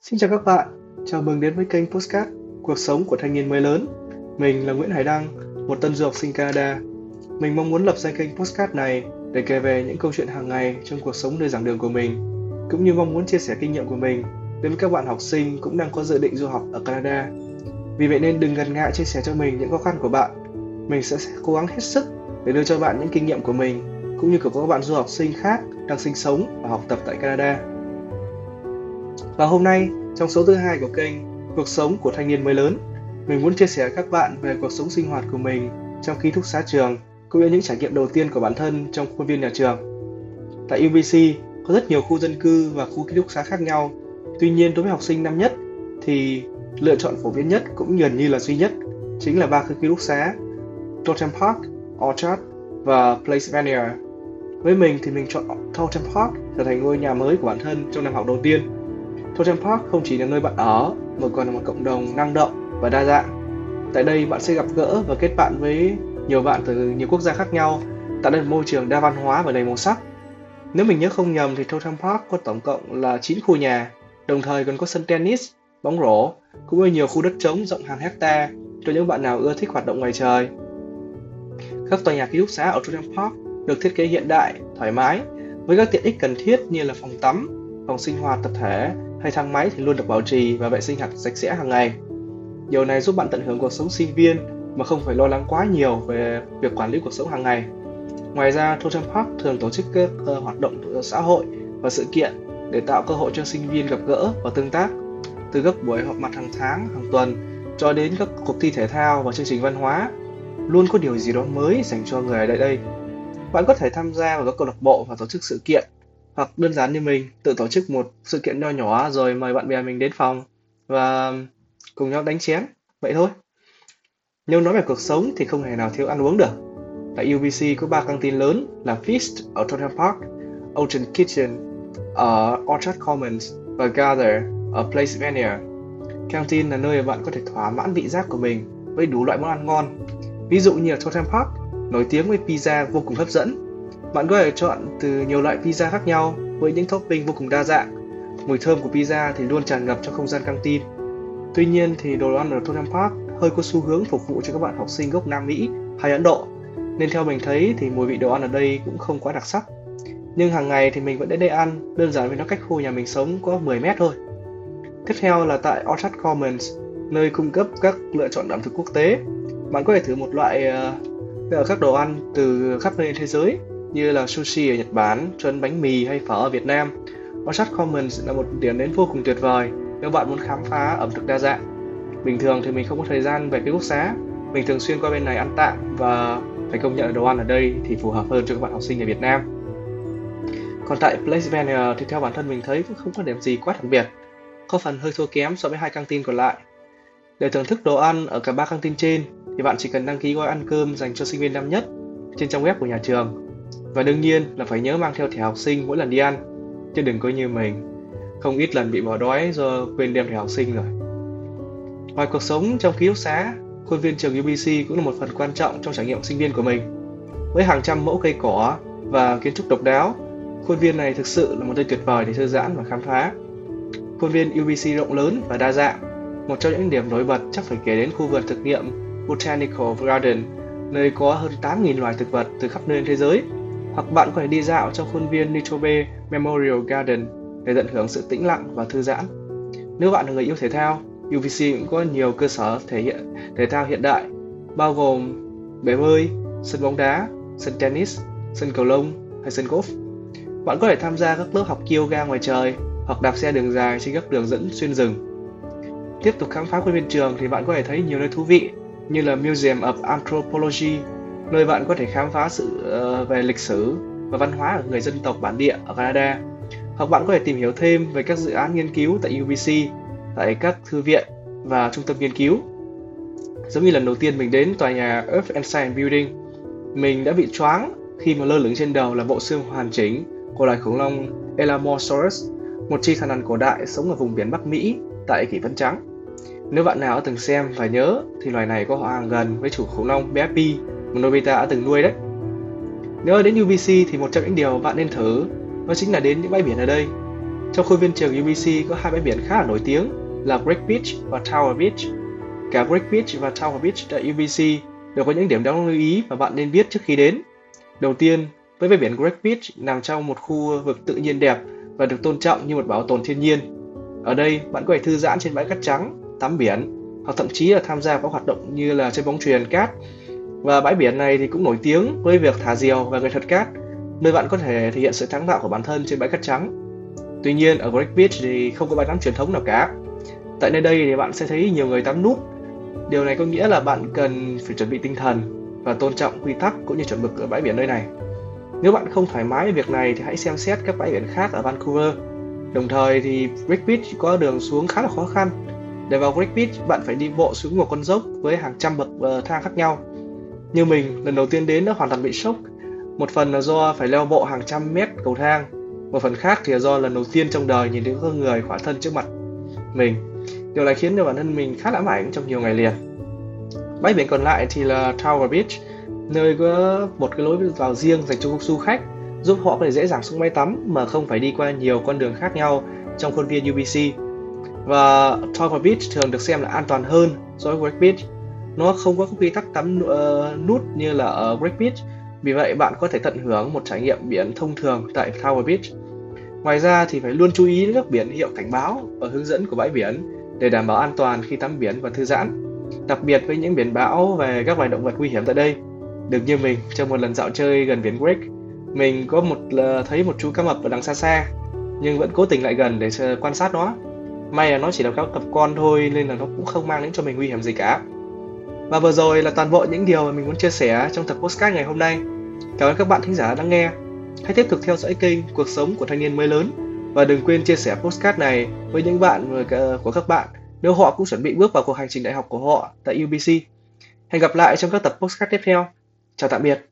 Xin chào các bạn, chào mừng đến với kênh Postcard Cuộc sống của thanh niên mới lớn. Mình là Nguyễn Hải Đăng, một tân du học sinh Canada. Mình mong muốn lập ra kênh Postcard này để kể về những câu chuyện hàng ngày trong cuộc sống nơi giảng đường của mình, cũng như mong muốn chia sẻ kinh nghiệm của mình đến với các bạn học sinh cũng đang có dự định du học ở Canada. Vì vậy nên đừng ngần ngại chia sẻ cho mình những khó khăn của bạn. Mình sẽ cố gắng hết sức để đưa cho bạn những kinh nghiệm của mình cũng như của các bạn du học sinh khác đang sinh sống và học tập tại Canada. Và hôm nay, trong số thứ hai của kênh Cuộc sống của thanh niên mới lớn, mình muốn chia sẻ với các bạn về cuộc sống sinh hoạt của mình trong ký túc xá trường, cũng như những trải nghiệm đầu tiên của bản thân trong khuôn viên nhà trường. Tại UBC, có rất nhiều khu dân cư và khu ký túc xá khác nhau. Tuy nhiên, đối với học sinh năm nhất thì lựa chọn phổ biến nhất cũng gần như là duy nhất chính là ba khu ký túc xá Totem Park, Orchard và Place Vanier. Với mình thì mình chọn Totem Park trở thành ngôi nhà mới của bản thân trong năm học đầu tiên Totem Park không chỉ là nơi bạn ở mà còn là một cộng đồng năng động và đa dạng. Tại đây bạn sẽ gặp gỡ và kết bạn với nhiều bạn từ nhiều quốc gia khác nhau, tạo nên môi trường đa văn hóa và đầy màu sắc. Nếu mình nhớ không nhầm thì Totem Park có tổng cộng là 9 khu nhà, đồng thời còn có sân tennis, bóng rổ, cũng như nhiều khu đất trống rộng hàng hecta cho những bạn nào ưa thích hoạt động ngoài trời. Các tòa nhà ký túc xá ở Totem Park được thiết kế hiện đại, thoải mái, với các tiện ích cần thiết như là phòng tắm, phòng sinh hoạt tập thể, hay thang máy thì luôn được bảo trì và vệ sinh hạt sạch sẽ hàng ngày. Điều này giúp bạn tận hưởng cuộc sống sinh viên mà không phải lo lắng quá nhiều về việc quản lý cuộc sống hàng ngày. Ngoài ra, Totem Park thường tổ chức các uh, hoạt động xã hội và sự kiện để tạo cơ hội cho sinh viên gặp gỡ và tương tác. Từ các buổi họp mặt hàng tháng, hàng tuần cho đến các cuộc thi thể thao và chương trình văn hóa, luôn có điều gì đó mới dành cho người ở đây đây. Bạn có thể tham gia vào các câu lạc bộ và tổ chức sự kiện hoặc đơn giản như mình tự tổ chức một sự kiện nho nhỏ rồi mời bạn bè mình đến phòng và cùng nhau đánh chén vậy thôi nếu nói về cuộc sống thì không hề nào thiếu ăn uống được tại UBC có ba căng tin lớn là Feast ở Tottenham Park, Ocean Kitchen ở Orchard Commons và Gather ở Place Vanier. Căng tin là nơi bạn có thể thỏa mãn vị giác của mình với đủ loại món ăn ngon. Ví dụ như ở Tottenham Park, nổi tiếng với pizza vô cùng hấp dẫn bạn có thể chọn từ nhiều loại pizza khác nhau với những topping vô cùng đa dạng. Mùi thơm của pizza thì luôn tràn ngập trong không gian căng tin. Tuy nhiên thì đồ ăn ở Tottenham Park hơi có xu hướng phục vụ cho các bạn học sinh gốc Nam Mỹ hay Ấn Độ. Nên theo mình thấy thì mùi vị đồ ăn ở đây cũng không quá đặc sắc. Nhưng hàng ngày thì mình vẫn đến đây ăn, đơn giản vì nó cách khu nhà mình sống có 10 mét thôi. Tiếp theo là tại Orchard Commons, nơi cung cấp các lựa chọn ẩm thực quốc tế. Bạn có thể thử một loại uh, các đồ ăn từ khắp nơi thế giới như là sushi ở Nhật Bản, cho đến bánh mì hay phở ở Việt Nam. Orchard Commons là một điểm đến vô cùng tuyệt vời nếu bạn muốn khám phá ẩm thực đa dạng. Bình thường thì mình không có thời gian về ký túc xá, mình thường xuyên qua bên này ăn tạm và phải công nhận là đồ ăn ở đây thì phù hợp hơn cho các bạn học sinh ở Việt Nam. Còn tại Place Venue thì theo bản thân mình thấy cũng không có điểm gì quá đặc biệt, có phần hơi thua kém so với hai căng tin còn lại. Để thưởng thức đồ ăn ở cả ba căng tin trên thì bạn chỉ cần đăng ký gói ăn cơm dành cho sinh viên năm nhất trên trang web của nhà trường và đương nhiên là phải nhớ mang theo thẻ học sinh mỗi lần đi ăn, chứ đừng có như mình. Không ít lần bị bỏ đói do quên đem thẻ học sinh rồi. Ngoài cuộc sống trong ký túc xá, khuôn viên trường UBC cũng là một phần quan trọng trong trải nghiệm sinh viên của mình. Với hàng trăm mẫu cây cỏ và kiến trúc độc đáo, khuôn viên này thực sự là một nơi tuyệt vời để thư giãn và khám phá. Khuôn viên UBC rộng lớn và đa dạng, một trong những điểm nổi bật chắc phải kể đến khu vườn thực nghiệm Botanical Garden, nơi có hơn 8.000 loài thực vật từ khắp nơi trên thế giới hoặc bạn có thể đi dạo trong khuôn viên Nitobe Memorial Garden để tận hưởng sự tĩnh lặng và thư giãn. Nếu bạn là người yêu thể thao, UVC cũng có nhiều cơ sở thể hiện thể thao hiện đại, bao gồm bể bơi, sân bóng đá, sân tennis, sân cầu lông hay sân golf. Bạn có thể tham gia các lớp học yoga ngoài trời hoặc đạp xe đường dài trên các đường dẫn xuyên rừng. Tiếp tục khám phá khuôn viên trường thì bạn có thể thấy nhiều nơi thú vị như là Museum of Anthropology nơi bạn có thể khám phá sự ờ, về lịch sử và văn hóa của người dân tộc bản địa ở Canada. Hoặc bạn có thể tìm hiểu thêm về các dự án nghiên cứu tại UBC, tại các thư viện và trung tâm nghiên cứu. Giống như lần đầu tiên mình đến tòa nhà Earth and Science Building, mình đã bị choáng khi mà lơ lửng trên đầu là bộ xương hoàn chỉnh của loài khủng long Elamosaurus, một chi thần ăn cổ đại sống ở vùng biển Bắc Mỹ tại Kỷ Vân Trắng. Nếu bạn nào đã từng xem và nhớ thì loài này có họ hàng gần với chủ khủng long Bepi mà Nobita đã từng nuôi đấy. Nếu đến UBC thì một trong những điều bạn nên thử đó chính là đến những bãi biển ở đây. Trong khuôn viên trường UBC có hai bãi biển khá là nổi tiếng là Great Beach và Tower Beach. Cả Great Beach và Tower Beach tại UBC đều có những điểm đáng lưu ý mà bạn nên biết trước khi đến. Đầu tiên, với bãi biển Great Beach nằm trong một khu vực tự nhiên đẹp và được tôn trọng như một bảo tồn thiên nhiên. Ở đây, bạn có thể thư giãn trên bãi cát trắng, tắm biển hoặc thậm chí là tham gia các hoạt động như là chơi bóng chuyền cát. Và bãi biển này thì cũng nổi tiếng với việc thả diều và nghệ thuật cát, nơi bạn có thể thể hiện sự sáng tạo của bản thân trên bãi cát trắng. Tuy nhiên, ở Great Beach thì không có bãi tắm truyền thống nào cả. Tại nơi đây thì bạn sẽ thấy nhiều người tắm nút. Điều này có nghĩa là bạn cần phải chuẩn bị tinh thần và tôn trọng quy tắc cũng như chuẩn mực ở bãi biển nơi này. Nếu bạn không thoải mái với việc này thì hãy xem xét các bãi biển khác ở Vancouver. Đồng thời thì Great Beach có đường xuống khá là khó khăn. Để vào Great Beach, bạn phải đi bộ xuống một con dốc với hàng trăm bậc ờ, thang khác nhau. Như mình, lần đầu tiên đến đã hoàn toàn bị sốc. Một phần là do phải leo bộ hàng trăm mét cầu thang, một phần khác thì là do lần đầu tiên trong đời nhìn thấy con người khỏa thân trước mặt mình. Điều này khiến cho bản thân mình khá ám ảnh trong nhiều ngày liền. Bãi biển còn lại thì là Tower Beach, nơi có một cái lối vào riêng dành cho du khách giúp họ có thể dễ dàng xuống máy tắm mà không phải đi qua nhiều con đường khác nhau trong khuôn viên UBC. Và Tower Beach thường được xem là an toàn hơn so với Wake Beach. Nó không có quy tắc tắm uh, nút như là ở Great Beach, vì vậy bạn có thể tận hưởng một trải nghiệm biển thông thường tại Tower Beach. Ngoài ra thì phải luôn chú ý đến các biển hiệu cảnh báo và hướng dẫn của bãi biển để đảm bảo an toàn khi tắm biển và thư giãn. Đặc biệt với những biển bão về các loài động vật nguy hiểm tại đây. Được như mình trong một lần dạo chơi gần biển Great, mình có một ờ, thấy một chú cá mập ở đằng xa xa, nhưng vẫn cố tình lại gần để quan sát nó. May là nó chỉ là cá mập con thôi nên là nó cũng không mang đến cho mình nguy hiểm gì cả. Và vừa rồi là toàn bộ những điều mà mình muốn chia sẻ trong tập postcard ngày hôm nay. Cảm ơn các bạn thính giả đã nghe. Hãy tiếp tục theo dõi kênh Cuộc sống của thanh niên mới lớn và đừng quên chia sẻ postcard này với những bạn ờ, của các bạn nếu họ cũng chuẩn bị bước vào cuộc hành trình đại học của họ tại UBC. Hẹn gặp lại trong các tập postcard tiếp theo. Chào tạm biệt.